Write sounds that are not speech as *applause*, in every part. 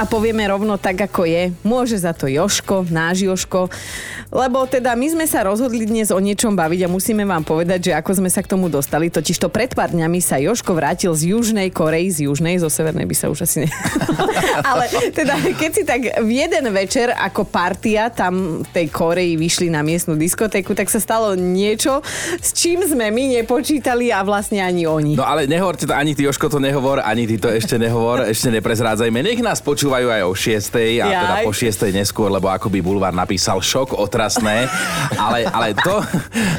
a povieme rovno tak, ako je. Môže za to Joško, náš Joško, lebo teda my sme sa rozhodli dnes o niečom baviť a musíme vám povedať, že ako sme sa k tomu dostali. Totiž to pred pár dňami sa Joško vrátil z Južnej Korei, z Južnej, zo Severnej by sa už asi ne... *laughs* Ale teda, keď si tak v jeden večer ako partia tam v tej Koreji vyšli na miestnu diskotéku, tak sa stalo niečo, s čím sme my nepočítali a vlastne ani oni. No ale nehovorte to, ani ty Joško to nehovor, ani ty to ešte nehovor, ešte neprezrádzajme. Nech nás počúva počúvajú aj o 6. a Jaj. teda po 6. neskôr, lebo ako by Bulvár napísal šok otrasné. ale, ale to,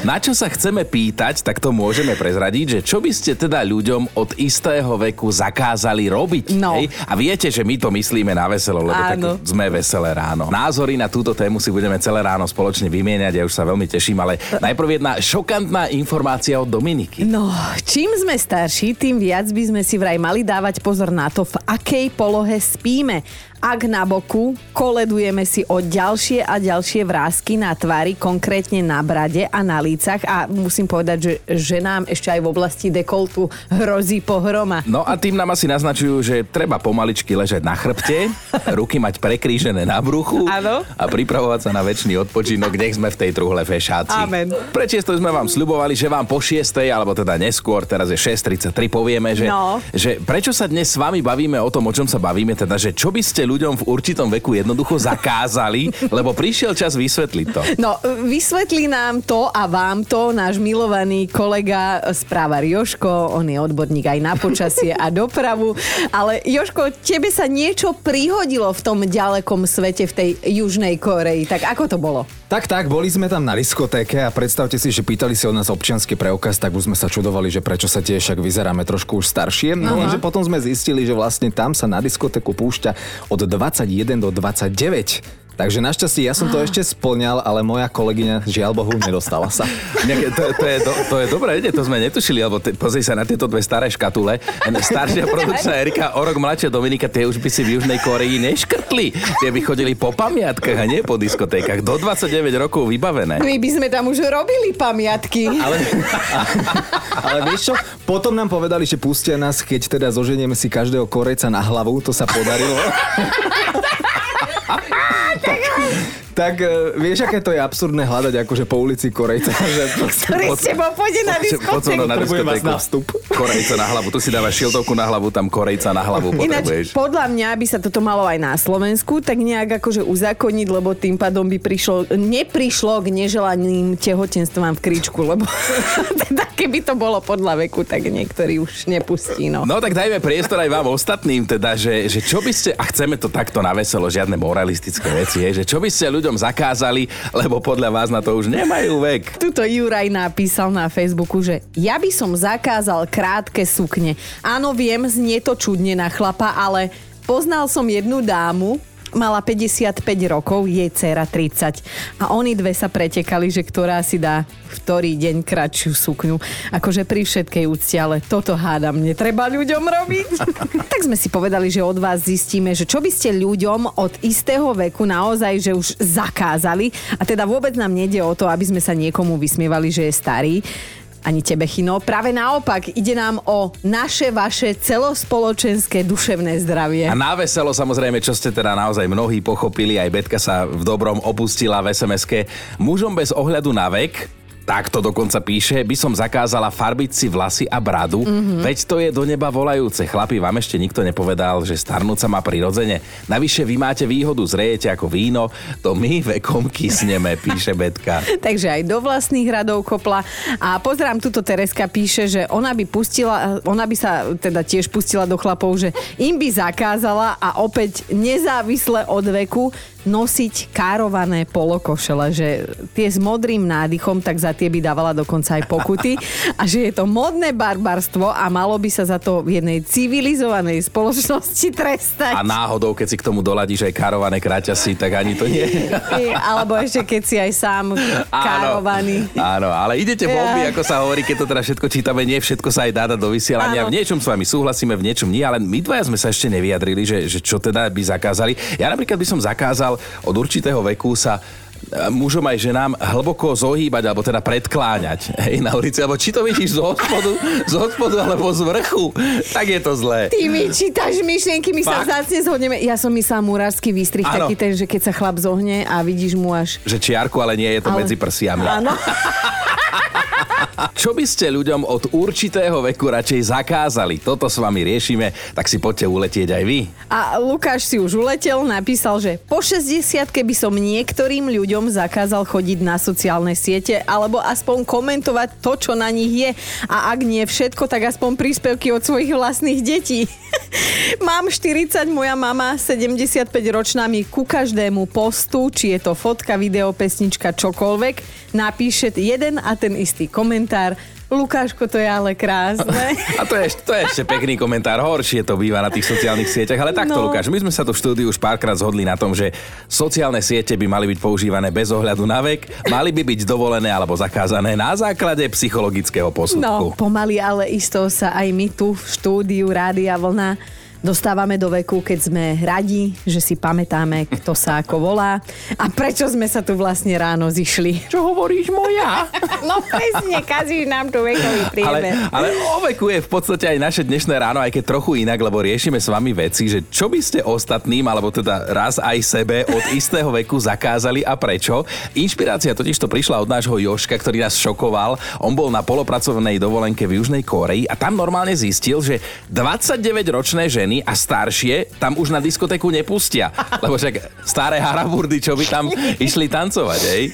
na čo sa chceme pýtať, tak to môžeme prezradiť, že čo by ste teda ľuďom od istého veku zakázali robiť. No. Hej? A viete, že my to myslíme na veselo, lebo Áno. tak sme veselé ráno. Názory na túto tému si budeme celé ráno spoločne vymieňať, ja už sa veľmi teším, ale najprv jedna šokantná informácia od Dominiky. No, čím sme starší, tým viac by sme si vraj mali dávať pozor na to, v akej polohe spíme ideme ak na boku, koledujeme si o ďalšie a ďalšie vrázky na tvári, konkrétne na brade a na lícach a musím povedať, že, že nám ešte aj v oblasti dekoltu hrozí pohroma. No a tým nám asi naznačujú, že treba pomaličky ležať na chrbte, *laughs* ruky mať prekrížené na bruchu ano? a pripravovať sa na väčší odpočinok, nech sme v tej truhle fešáci. Amen. Prečo sme vám sľubovali, že vám po 6. alebo teda neskôr, teraz je 6.33, povieme, že, no. že prečo sa dnes s vami bavíme o tom, o čom sa bavíme, teda, že čo by ste ľuďom v určitom veku jednoducho zakázali, *laughs* lebo prišiel čas vysvetliť to. No, vysvetlí nám to a vám to náš milovaný kolega správar Joško, on je odborník aj na počasie a dopravu, ale Joško, tebe sa niečo prihodilo v tom ďalekom svete v tej Južnej Koreji, tak ako to bolo? Tak, tak, boli sme tam na diskotéke a predstavte si, že pýtali si od nás občianský preukaz, tak už sme sa čudovali, že prečo sa tiež však vyzeráme trošku už staršie. No lenže potom sme zistili, že vlastne tam sa na diskotéku púšťa od 21 do 29 Takže našťastie ja som to ešte splňal, ale moja kolegyňa žiaľ Bohu nedostala sa. to, to, je, to, to je dobré, nie? to sme netušili, lebo te, pozri sa na tieto dve staré škatule. Staršia *laughs* produkčná Erika, o rok mladšia Dominika, tie už by si v Južnej Koreji neškrtli. Tie by chodili po pamiatkách a nie po diskotékach. Do 29 rokov vybavené. My by sme tam už robili pamiatky. Ale, *laughs* ale vieš čo, potom nám povedali, že pustia nás, keď teda zoženieme si každého Korejca na hlavu, to sa podarilo. *laughs* tak uh, vieš, aké to je absurdné hľadať akože po ulici Korejca. *laughs* Že Ktorý s tebou pôjde na diskotéku. na diskotéku. na vstup. Korejca na hlavu. Tu si dávaš šiltovku na hlavu, tam Korejca na hlavu *laughs* potrebuješ. Ináč, podľa mňa by sa toto malo aj na Slovensku tak nejak akože uzakoniť, lebo tým pádom by prišlo, neprišlo k neželaným tehotenstvám v kríčku, lebo *laughs* teda keby to bolo podľa veku, tak niektorí už nepustí. No. no tak dajme priestor aj vám ostatným, teda, že, že čo by ste, a chceme to takto na veselo, žiadne moralistické veci, je, že čo by ste ľudia ľuďom zakázali, lebo podľa vás na to už nemajú vek. Tuto Juraj napísal na Facebooku, že ja by som zakázal krátke sukne. Áno, viem, znie to čudne na chlapa, ale poznal som jednu dámu, mala 55 rokov, jej dcera 30. A oni dve sa pretekali, že ktorá si dá v ktorý deň kratšiu sukňu. Akože pri všetkej úcti, ale toto hádam netreba ľuďom robiť. *laughs* tak sme si povedali, že od vás zistíme, že čo by ste ľuďom od istého veku naozaj, že už zakázali. A teda vôbec nám nejde o to, aby sme sa niekomu vysmievali, že je starý ani tebe, Chino. Práve naopak, ide nám o naše, vaše celospoločenské duševné zdravie. A na veselo samozrejme, čo ste teda naozaj mnohí pochopili, aj Betka sa v dobrom opustila v sms Mužom bez ohľadu na vek, tak to dokonca píše, by som zakázala farbiť si vlasy a bradu, mm-hmm. veď to je do neba volajúce. Chlapi, vám ešte nikto nepovedal, že starnúca má prirodzene. Navyše vy máte výhodu, zrejete ako víno, to my vekom kysneme, *laughs* píše Betka. Takže aj do vlastných radov kopla. A pozerám, tuto Tereska píše, že ona by pustila, ona by sa teda tiež pustila do chlapov, že im by zakázala a opäť nezávisle od veku nosiť kárované polokošele, že tie s modrým nádychom, tak za tie by dávala dokonca aj pokuty *laughs* a že je to modné barbarstvo a malo by sa za to v jednej civilizovanej spoločnosti trestať. A náhodou, keď si k tomu doladíš aj kárované kraťasy, tak ani to nie. *laughs* Alebo ešte keď si aj sám károvaný. Áno, áno ale idete v ja. ako sa hovorí, keď to teda všetko čítame, nie všetko sa aj dá do vysielania. Áno. V niečom s vami súhlasíme, v niečom nie, ale my dvaja sme sa ešte nevyjadrili, že, že čo teda by zakázali. Ja napríklad by som zakázal od určitého veku sa mužom aj ženám hlboko zohýbať, alebo teda predkláňať hej, na ulici, alebo či to vidíš z hospodu, z hospodu alebo z vrchu, tak je to zlé. Ty mi čítaš myšlienky, my sa Fakt? vzácne zhodneme. Ja som myslela murársky výstrih, Áno. taký ten, že keď sa chlap zohne a vidíš mu až... Že čiarku, ale nie je to Ale- medzi prsiami. Áno. *laughs* Čo by ste ľuďom od určitého veku radšej zakázali? Toto s vami riešime, tak si poďte uletieť aj vy. A Lukáš si už uletel, napísal, že po 60 by som niektorým ľuďom zakázal chodiť na sociálne siete alebo aspoň komentovať to, čo na nich je. A ak nie všetko, tak aspoň príspevky od svojich vlastných detí. *laughs* Mám 40, moja mama 75 ročná mi ku každému postu, či je to fotka, video, pesnička, čokoľvek, napíše jeden a ten istý komentár. Lukáško, to je ale krásne. *laughs* A to je, to je ešte pekný komentár. Horšie to býva na tých sociálnych sieťach. Ale takto, No. Lukáš, my sme sa tu v štúdiu už párkrát zhodli na tom, že sociálne siete by mali byť používané bez ohľadu na vek, mali by byť dovolené alebo zakázané na základe psychologického No, posudku. pomaly, ale isto sa aj my tu v štúdiu Rádia Vlna dostávame do veku, keď sme radi, že si pamätáme, kto sa ako volá a prečo sme sa tu vlastne ráno zišli. Čo hovoríš moja? *laughs* No presne, kazíš nám tu vekový Ale, priemer. ale o veku je v podstate aj naše dnešné ráno, aj keď trochu inak, lebo riešime s vami veci, že čo by ste ostatným, alebo teda raz aj sebe od istého veku zakázali a prečo. Inšpirácia totiž to prišla od nášho Joška, ktorý nás šokoval. On bol na polopracovnej dovolenke v Južnej Koreji a tam normálne zistil, že 29-ročné ženy a staršie tam už na diskotéku nepustia. Lebo však staré haraburdy, čo by tam išli tancovať, hej?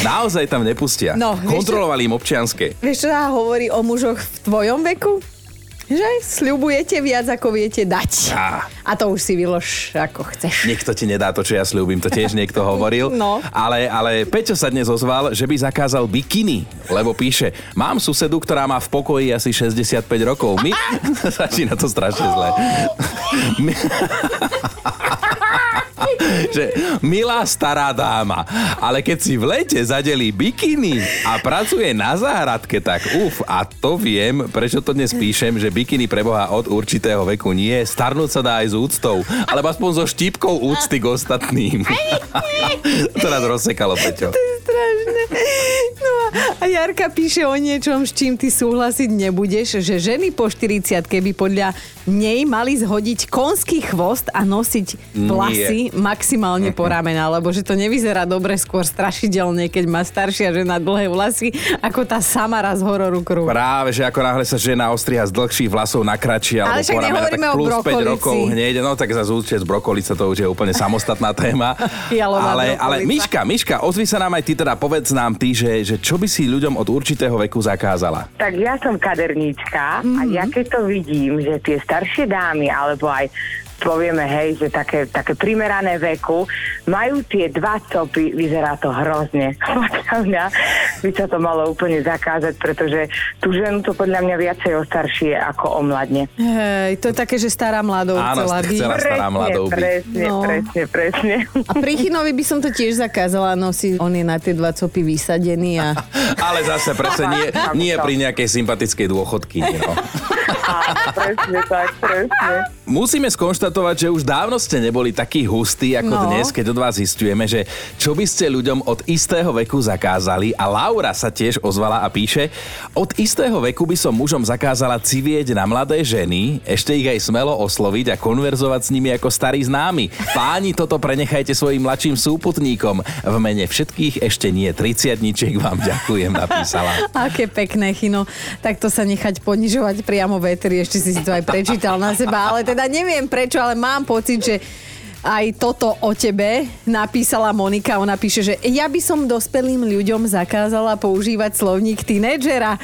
Naozaj tam nepustia. No, vieš Kontrolovali im občianske. Vieš, čo sa hovorí o mužoch v tvojom veku? Že sľubujete viac, ako viete dať. Á. A to už si vylož, ako chceš. Niekto ti nedá to, čo ja slúbim, to tiež niekto hovoril. *laughs* No. Ale, ale Peťo sa dnes ozval, že by zakázal bikiny, lebo píše, mám susedu, ktorá má v pokoji asi 65 rokov. My... *laughs* Začína to strašne zle. *laughs* My... *laughs* že milá stará dáma, ale keď si v lete zadelí bikiny a pracuje na záhradke, tak uf, a to viem, prečo to dnes píšem, že bikiny preboha od určitého veku nie, starnúť sa dá aj s úctou, alebo aspoň so štípkou úcty k ostatným. *laughs* to nás rozsekalo, Peťo. strašné. No a Jarka píše o niečom, s čím ty súhlasiť nebudeš, že ženy po 40 by podľa nej mali zhodiť konský chvost a nosiť vlasy maximálne po ramena, lebo že to nevyzerá dobre, skôr strašidelne, keď má staršia žena dlhé vlasy, ako tá Samara z hororu kruh. Práve, že ako náhle sa žena ostriha z dlhších vlasov na kratšie Ale však ramena, tak nehovoríme o plus 5 brokolici. rokov hneď, no tak za účet z brokolice to už je úplne samostatná téma. *laughs* Ale, ale brokolica. Miška, Miška, ozvi sa nám aj ty teda, povedz nám ty, že, že čo by si ľuďom od určitého veku zakázala? Tak ja som kaderníčka a ja keď to vidím, že tie staršie dámy, alebo aj povieme, hej, že také, také primerané veku, majú tie dva copy, vyzerá to hrozne. *laughs* Podľa mňa by sa to malo úplne zakázať, pretože tú ženu to podľa mňa viacej ostaršie ako o mladne. Hej, to je také, že stará mladou Áno, chcela byť. chcela stará mladou byť. presne, No. presne, presne. A pri Chinovi by som to tiež zakázala nosiť. On je na tie dva copy vysadený a... *laughs* Ale zase presne nie, nie pri nejakej sympatickej dôchodky. No. *laughs* Áno, presne tak, presne. Musíme skonštatovať, že už dávno ste neboli takí hustí ako No. dnes, keď od vás zistujeme, že čo by ste ľuďom od istého veku zakázali. A Laura sa tiež ozvala a píše, od istého veku by som mužom zakázala civieť na mladé ženy, ešte ich aj smelo osloviť a konverzovať s nimi ako starí známi. Páni, toto prenechajte svojim mladším súputníkom. V mene všetkých ešte nie 30 vám ďakujem, napísala. Aké pekné, Chino. Takto sa nechať ponižovať priamo v éteri, ešte si si to aj prečítal na seba, ale teda neviem prečo, ale mám pocit, že aj toto o tebe napísala Monika. Ona píše, že ja by som dospelým ľuďom zakázala používať slovník tínedžera.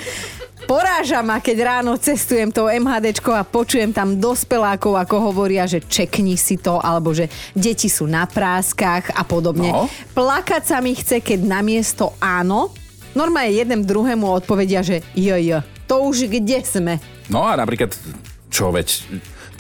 Poráža ma, keď ráno cestujem tou MHDčkou a počujem tam dospelákov, ako hovoria, že čekni si to, alebo že deti sú na práskach a podobne. No. Plakať sa mi chce, keď namiesto áno, normálne jednému druhému odpovedia, že jo, jo. To už kde sme? No a napríklad, čo veď,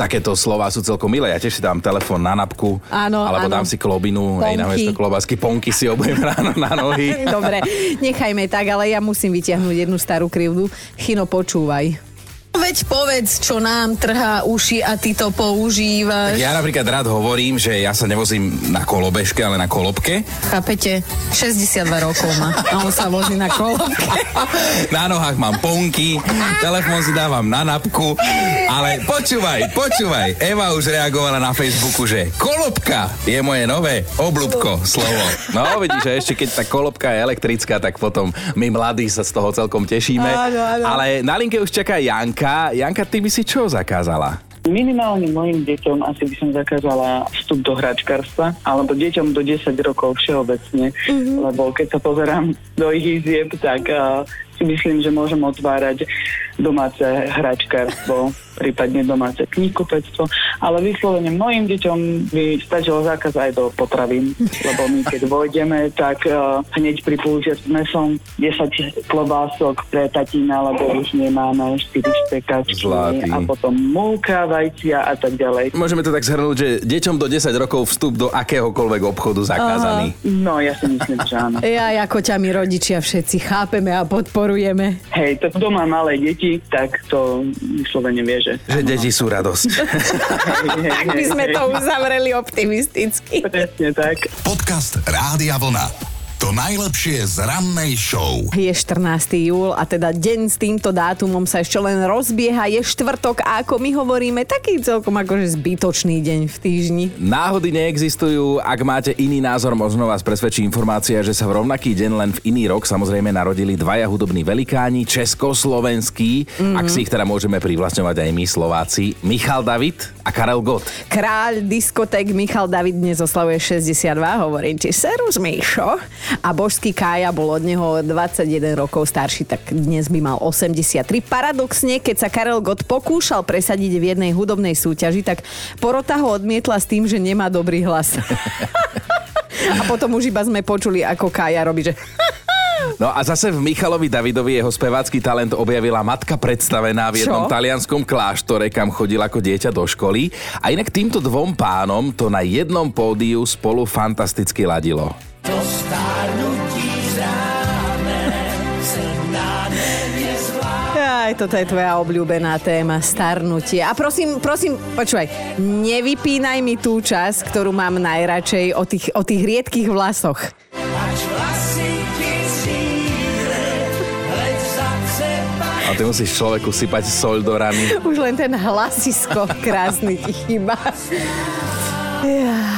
takéto slova sú celkom milé. Ja tiež si dám telefón na napku, Áno, alebo áno. dám si klobinu, aj na Ponky. miesto klobásky, ponky si obujem *laughs* ráno na nohy. Dobre, nechajme tak, ale ja musím vytiahnuť jednu starú krivdu. Chino, počúvaj. Veď povedz, čo nám trhá uši a ty to používaš. Ja napríklad rád hovorím, že ja sa nevozím na kolobežke, ale na kolobke. Chápete? 62 rokov má a on sa vozí na kolobke. *laughs* Na nohách mám ponky, telefón si dávam na napku, ale počúvaj, počúvaj. Eva už reagovala na Facebooku, že kolobka je moje nové oblúbko slovo. No vidíš, že ešte keď tá kolobka je elektrická, tak potom my mladí sa z toho celkom tešíme. Áno, áno. Ale na linke už čaká Janka. Janka, ty by si čo zakázala? Minimálne mojim deťom asi by som zakázala vstup do hračkarstva, alebo deťom do 10 rokov všeobecne, mm-hmm. lebo keď sa pozerám do ich izieb, tak uh, si myslím, že môžem otvárať domáce hračkarstvo, prípadne domáce knihkupectvo, ale vyslovene mojim deťom by stačilo zákaz aj do potravín, lebo my keď vojdeme, tak uh, hneď pri použiať s mesom 10 klobások pre tatína, lebo už nemáme 4 štekačky Zlatý. a potom múka, vajcia a tak ďalej. Môžeme to tak zhrnúť, že deťom do 10 rokov vstup do akéhokoľvek obchodu zakázaný. No, ja si myslím, že áno. *laughs* Ja ako ťa my rodičia všetci chápeme a podporujeme. Hej, to kto má malé deti, tak to vyslovene vie, že... Že deti sú radosť. *laughs* Tak by sme to uzavreli optimisticky. Presne tak. Podcast Rádia Vlna. To najlepšie z rannej show. Je 14. júl a teda deň s týmto dátumom sa ešte len rozbieha. Je štvrtok a ako my hovoríme, taký celkom akože zbytočný deň v týždni. Náhody neexistujú, ak máte iný názor, možno vás presvedčí informácia, že sa v rovnaký deň len v iný rok samozrejme narodili dvaja hudobní velikáni, československí, mm-hmm. ak si ich teda môžeme privlastňovať aj my Slováci, Michal David a Karel Gott. Kráľ diskotek Michal David dnes oslavuje 62, hovorím ti, serus Míšo. A božský Kája bol od neho 21 rokov starší, tak dnes by mal 83. Paradoxne, keď sa Karel Gott pokúšal presadiť v jednej hudobnej súťaži, tak porota ho odmietla s tým, že nemá dobrý hlas. *laughs* A potom už iba sme počuli, ako Kája robí, že *laughs* No a zase v Michalovi Davidovi jeho spevácky talent objavila matka predstavená v jednom Čo? talianskom kláštore, kam chodil ako dieťa do školy. A inak týmto dvom pánom to na jednom pódiu spolu fantasticky ladilo. Aj, toto je tvoja obľúbená téma, starnutie. A prosím, prosím, počúvaj, nevypínaj mi tú časť, ktorú mám najradšej o tých, o tých riedkých vlasoch. A ty musíš človeku sypať soľ do rany. Už len ten hlasisko krásny ti chýba. *laughs*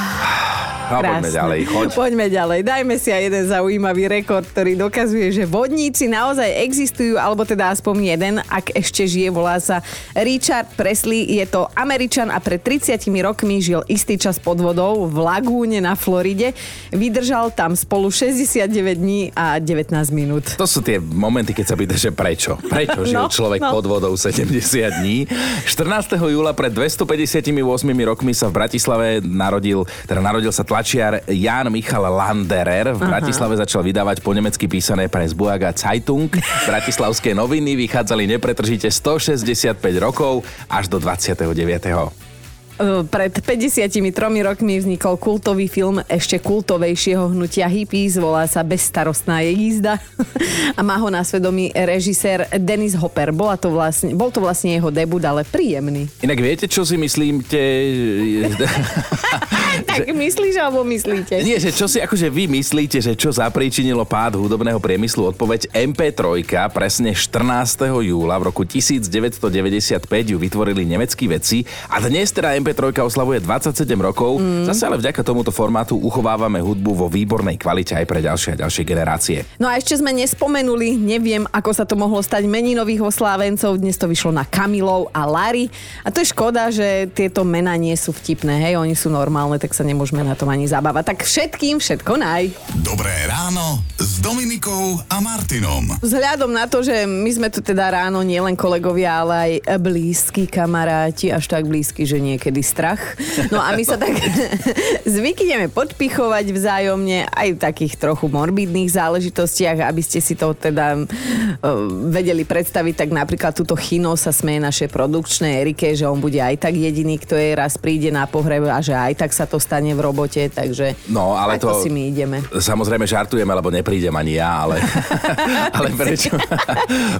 No poďme ďalej, choď. Poďme ďalej. Dajme si aj jeden zaujímavý rekord, ktorý dokazuje, že vodníci naozaj existujú, alebo teda aspoň jeden, ak ešte žije, volá sa Richard Presley. Je to Američan a pred 30 rokmi žil istý čas pod vodou v lagúne na Floride. Vydržal tam spolu 69 dní a 19 minút. To sú tie momenty, keď sa pýtaš, že prečo? Prečo žil No, človek no. pod vodou 70 dní? 14. júla pred 258 rokmi sa v Bratislave narodil, teda narodil sa tlačiar Jan Michal Landerer. V Bratislave začal vydávať po nemecky písané pre Zbuaga Zeitung. Bratislavské noviny vychádzali nepretržite 165 rokov až do 29. E, Pred 53 rokmi vznikol kultový film ešte kultovejšieho hnutia hippies, volá sa Bezstarostná je jízda *laughs* a má ho na svedomí režisér Dennis Hopper. Bola to vlastne, bol to vlastne jeho debut, ale príjemný. Inak viete, čo si myslím? *laughs* *laughs* Tak myslíš alebo myslíte? Nie, že čo si akože vy myslíte, že čo zapríčinilo pád hudobného priemyslu? Odpoveď MP3, presne 14. júla v roku 1995 ju vytvorili nemeckí vedci a dnes teda MP3 oslavuje 27 rokov. Mm. Zase ale vďaka tomuto formátu uchovávame hudbu vo výbornej kvalite aj pre ďalšie a ďalšie generácie. No a ešte sme nespomenuli, neviem, ako sa to mohlo stať meninových oslávencov. Dnes to vyšlo na Kamilov a Lary. A to je škoda, že tieto mená nie sú vtipné, hej, oni sú normálne, tak sa nemôžeme na tom ani zabávať. Tak všetkým všetko naj. Dobré ráno s Dominikou a Martinom. Vzhľadom na to, že my sme tu teda ráno nielen kolegovia, ale aj blízki kamaráti, až tak blízki, že niekedy strach. No a my sa tak *laughs* zvykneme podpichovať vzájomne aj v takých trochu morbidných záležitostiach, aby ste si to teda uh, vedeli predstaviť, tak napríklad túto Chino sa smeje našej produkčnej Erike, že on bude aj tak jediný, kto jej raz príde na pohreb a že aj tak sa sa to stane v robote, takže No, ale to- si my ideme. Samozrejme žartujeme, lebo neprídem ani ja, ale, *laughs* ale prečo,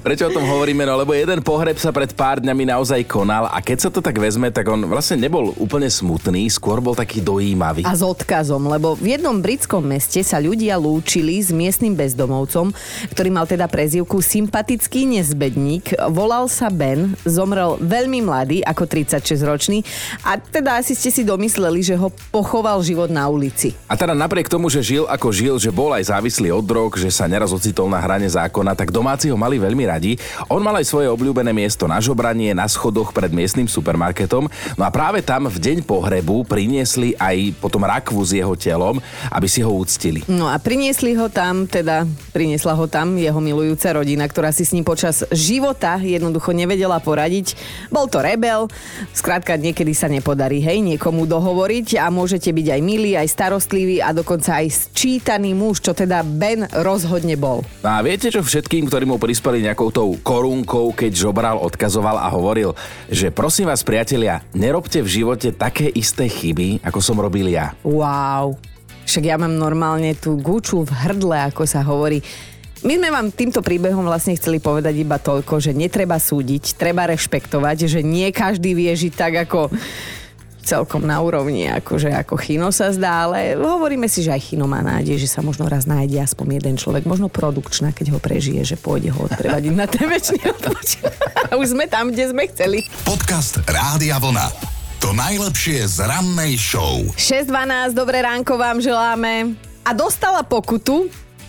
prečo o tom hovoríme? No lebo jeden pohreb sa pred pár dňami naozaj konal a keď sa to tak vezme, tak on vlastne nebol úplne smutný, skôr bol taký dojímavý. A s odkazom, lebo v jednom britskom meste sa ľudia lúčili s miestnym bezdomovcom, ktorý mal teda prezivku sympatický nezbedník. Volal sa Ben, zomrel veľmi mladý, ako 36-ročný a teda asi ste si domysleli, že ho pochoval život na ulici. A teda napriek tomu, že žil ako žil, že bol aj závislý od drog, že sa neraz ocitol na hrane zákona, tak domáci ho mali veľmi radi. On mal aj svoje obľúbené miesto na žobranie, na schodoch pred miestnym supermarketom. No a práve tam v deň pohrebu priniesli aj potom rakvu s jeho telom, aby si ho úctili. No a priniesli ho tam, teda priniesla ho tam jeho milujúca rodina, ktorá si s ním počas života jednoducho nevedela poradiť. Bol to rebel, skrátka niekedy sa nepodarí, hej, niekomu dohovoriť a môžete byť aj milý, aj starostlivý a dokonca aj sčítaný muž, čo teda Ben rozhodne bol. No a viete čo všetkým, ktorí mu prispeli nejakou tou korunkou, keď žobral, odkazoval a hovoril, že prosím vás priatelia, nerobte v živote také isté chyby, ako som robil ja. Wow. Však ja mám normálne tú guču v hrdle, ako sa hovorí. My sme vám týmto príbehom vlastne chceli povedať iba toľko, že netreba súdiť, treba rešpektovať, že nie každý vie žiť tak ako celkom na úrovni, akože ako Chino sa zdá, ale hovoríme si, že aj Chino má nádej, že sa možno raz nájde aspoň jeden človek, možno produkčná, keď ho prežije, že pôjde ho odprevadiť na ten väčší. A už sme tam, kde sme chceli. Podcast Rádia Vlna. To najlepšie z rannej show. 6.12, dobré ránko vám želáme. A dostala pokutu,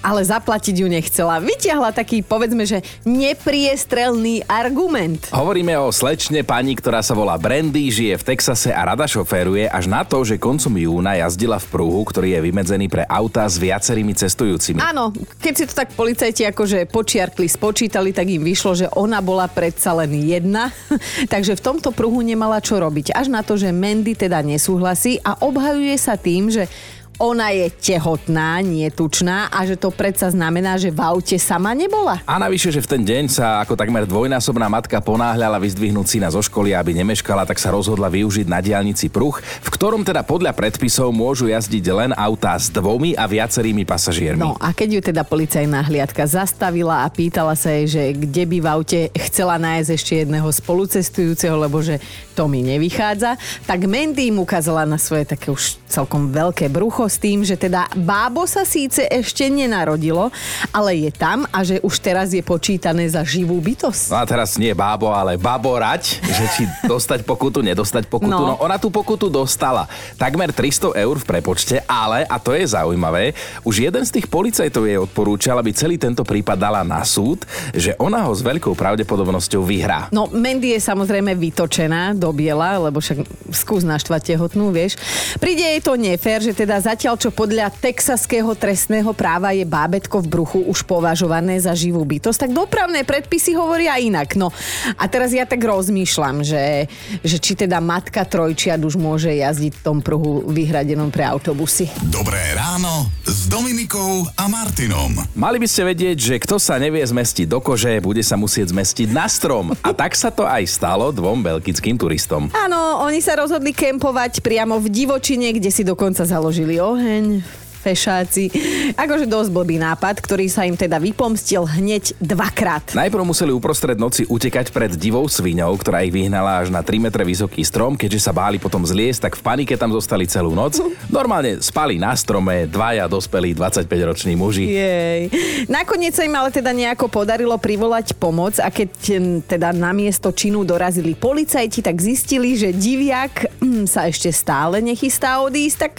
ale zaplatiť ju nechcela. Vytiahla taký, povedzme, že nepriestrelný argument. Hovoríme o slečne pani, ktorá sa volá Brandy, žije v Texase a rada šoféruje až na to, že koncom júna jazdila v pruhu, ktorý je vymedzený pre autá s viacerými cestujúcimi. Áno, keď si to tak policajti akože počiarkli, spočítali, tak im vyšlo, že ona bola predsa len jedna, *laughs* takže v tomto pruhu nemala čo robiť. Až na to, že Mandy teda nesúhlasí a obhajuje sa tým, že ona je tehotná, nie tučná a že to predsa znamená, že v aute sama nebola. A navyše, že v ten deň sa ako takmer dvojnásobná matka ponáhľala vyzdvihnúť syna zo školy, aby nemeškala, tak sa rozhodla využiť na diálnici pruh, v ktorom teda podľa predpisov môžu jazdiť len autá s dvomi a viacerými pasažiermi. No a keď ju teda policajná hliadka zastavila a pýtala sa jej, že kde by v aute chcela nájsť ešte jedného spolucestujúceho, lebo že to mi nevychádza, tak Mandy im ukázala na svoje také už celkom veľké brucho s tým, že teda bábo sa síce ešte nenarodilo, ale je tam a že už teraz je počítané za živú bytosť. No a teraz nie bábo, ale baborať, že či dostať pokutu, nedostať pokutu. No. No. ona tú pokutu dostala. Takmer 300 eur v prepočte, ale, a to je zaujímavé, už jeden z tých policajtov jej odporúčal, aby celý tento prípad dala na súd, že ona ho s veľkou pravdepodobnosťou vyhrá. No, Mandy je samozrejme vytočená do biela, lebo však skús naštvať tehotnú, vieš. Príde jej to nefér, že teda zatiaľ, čo podľa texaského trestného práva je bábetko v bruchu už považované za živú bytosť, tak dopravné predpisy hovoria inak. No a teraz ja tak rozmýšľam, že, že či teda matka trojčiad už môže jazdiť v tom pruhu vyhradenom pre autobusy. Dobré ráno s Dominikou a Martinom. Mali by ste vedieť, že kto sa nevie zmestiť do kože, bude sa musieť zmestiť na strom. A tak sa to aj stalo dvom belgickým turistom. Áno, oni sa rozhodli kempovať priamo v divočine, kde si dokonca založili oheň fešáci. Akože dosť blbý nápad, ktorý sa im teda vypomstil hneď dvakrát. Najprv museli uprostred noci utekať pred divou sviňou, ktorá ich vyhnala až na 3 metre vysoký strom, keďže sa báli potom zliesť, tak v panike tam zostali celú noc. *laughs* Normálne spali na strome dvaja dospelí 25-roční muži. Jej. Nakoniec sa im ale teda nejako podarilo privolať pomoc a keď hm, teda na miesto činu dorazili policajti, tak zistili, že diviak hm, sa ešte stále nechystá odísť, tak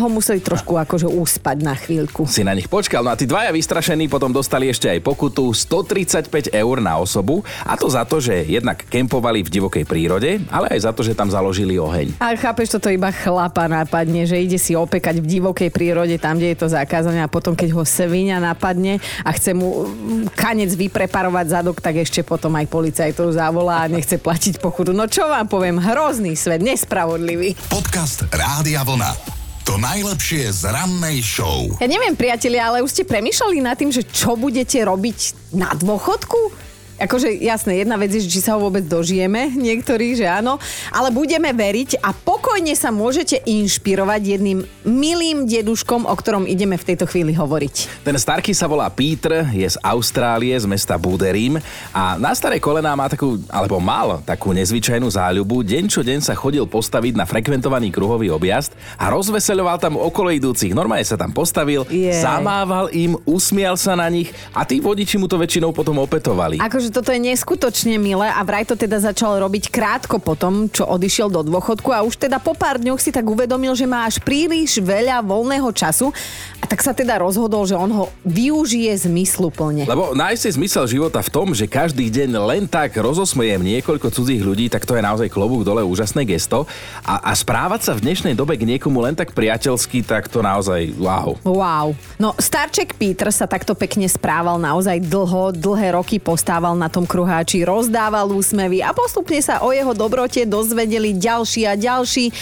ho museli trošku akože uspať na chvíľku. Si na nich počkal, no a tí dvaja vystrašení potom dostali ešte aj pokutu 135 eur na osobu a to za to, že jednak kempovali v divokej prírode, ale aj za to, že tam založili oheň. A chápeš, toto iba chlapa napadne, že ide si opekať v divokej prírode, tam, kde je to zakázané a potom, keď ho svinia napadne a chce mu mm, kanec vypreparovať zadok, tak ešte potom aj policajtov zavolá a nechce platiť pokutu. No čo vám poviem, hrozný svet, nespravodlivý. Podcast Rádia Vlna. To najlepšie z rannej show. Ja neviem, priatelia, ale už ste premýšľali nad tým, že čo budete robiť na dôchodku? Akože jasné, jedna vec je, že či sa ho vôbec dožijeme, *laughs* niektorí, že áno, ale budeme veriť a pokojne sa môžete inšpirovať jedným milým deduškom, o ktorom ideme v tejto chvíli hovoriť. Ten Starky sa volá Peter, je z Austrálie, z mesta Buderim a na staré kolená má takú, alebo mal takú nezvyčajnú záľubu. Deň čo deň sa chodil postaviť na frekventovaný kruhový objazd a rozveseľoval tam okolo idúcich. Normálne sa tam postavil, Jej. zamával im, usmial sa na nich a tí vodiči mu to väčšinou potom opetovali. Akože toto je neskutočne milé a vraj to teda začal robiť krátko potom, čo odišiel do dôchodku a už teda po pár dňoch si tak uvedomil, že má až príliš veľa voľného času a tak sa teda rozhodol, že on ho využije zmysluplne. Lebo nájsť si zmysel života v tom, že každý deň len tak rozosmejem niekoľko cudzích ľudí, tak to je naozaj klobúk dole úžasné gesto. A, a správať sa v dnešnej dobe k niekomu len tak priateľsky, tak to naozaj wow. Wow. No, starček Peter sa takto pekne správal naozaj dlho, dlhé roky postával na tom kruháči, rozdával úsmevy a postupne sa o jeho dobrote dozvedeli ďalší a ďalší.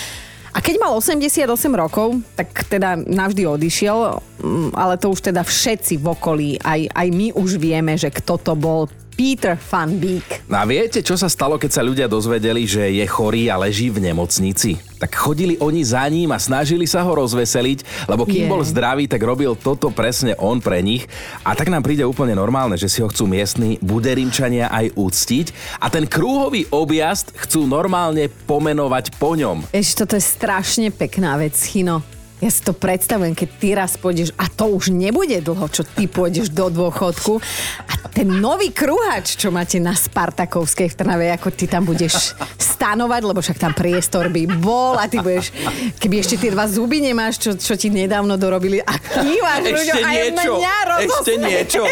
A keď mal 88 rokov, tak teda navždy odišiel, mm, ale to už teda všetci v okolí, aj, aj my už vieme, že kto to bol Peter Van Beek. No a viete, čo sa stalo, keď sa ľudia dozvedeli, že je chorý a leží v nemocnici? Tak chodili oni za ním a snažili sa ho rozveseliť, lebo kým Je. bol zdravý, tak robil toto presne on pre nich. A tak nám príde úplne normálne, že si ho chcú miestni buderimčania aj úctiť a ten krúhový objazd chcú normálne pomenovať po ňom. Ešte toto je strašne pekná vec, Chino. Ja si to predstavujem, keď ty raz pôjdeš, a to už nebude dlho, čo ty pôjdeš do dôchodku. A ten nový kruhač, čo máte na Spartakovskej v Trnave, ako ty tam budeš stanovať, lebo však tam priestor by bol a ty budeš, keby ešte tie dva zuby nemáš, čo, čo ti nedávno dorobili a kývaš ľuďom a jedna mňa ešte niečo.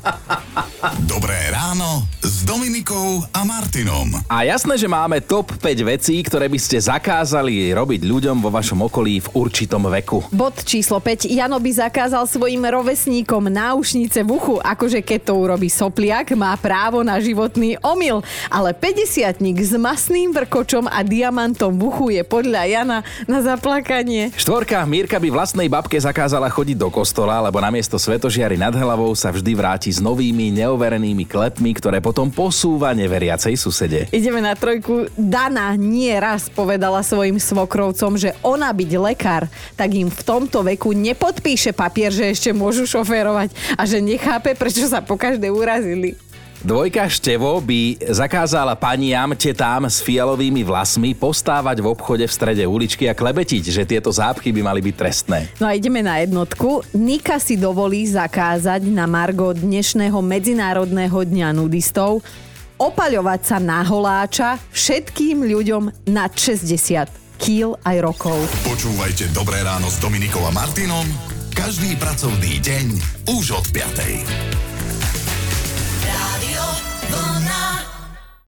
*laughs* Dobré ráno s Dominikou a Martinom. A jasné, že máme top 5 vecí, ktoré by ste zakázali robiť ľuďom vo vašom okolí v určitom veku. Bod číslo 5. Jano by zakázal svojim rovesníkom náušnice v uchu, akože keď to urobí sopliak, má právo na životný omyl. Ale 50 s masným vrkočom a diamantom v uchu je podľa Jana na zaplakanie. Štvorka, Mírka by vlastnej babke zakázala chodiť do kostola, lebo namiesto svetožiary nad hlavou sa vždy vráti s novými neoverenými klepmi, ktoré potom posúva neveriacej susede. Ideme na trojku. Dana nie raz povedala svojim svokrovcom, že ona byť lekár, tak im v tomto veku nepodpíše papier, že ešte môžu šoférovať a že nechápe, prečo sa po každé urazili. Dvojka Števo by zakázala paniam, tetám s fialovými vlasmi postávať v obchode v strede uličky a klebetiť, že tieto zápchy by mali byť trestné. No a ideme na jednotku. Nika si dovolí zakázať na Margo dnešného Medzinárodného dňa nudistov opaľovať sa na holáča všetkým ľuďom nad 60 kýl aj rokov. Počúvajte Dobré ráno s Dominikou a Martinom každý pracovný deň už od 5.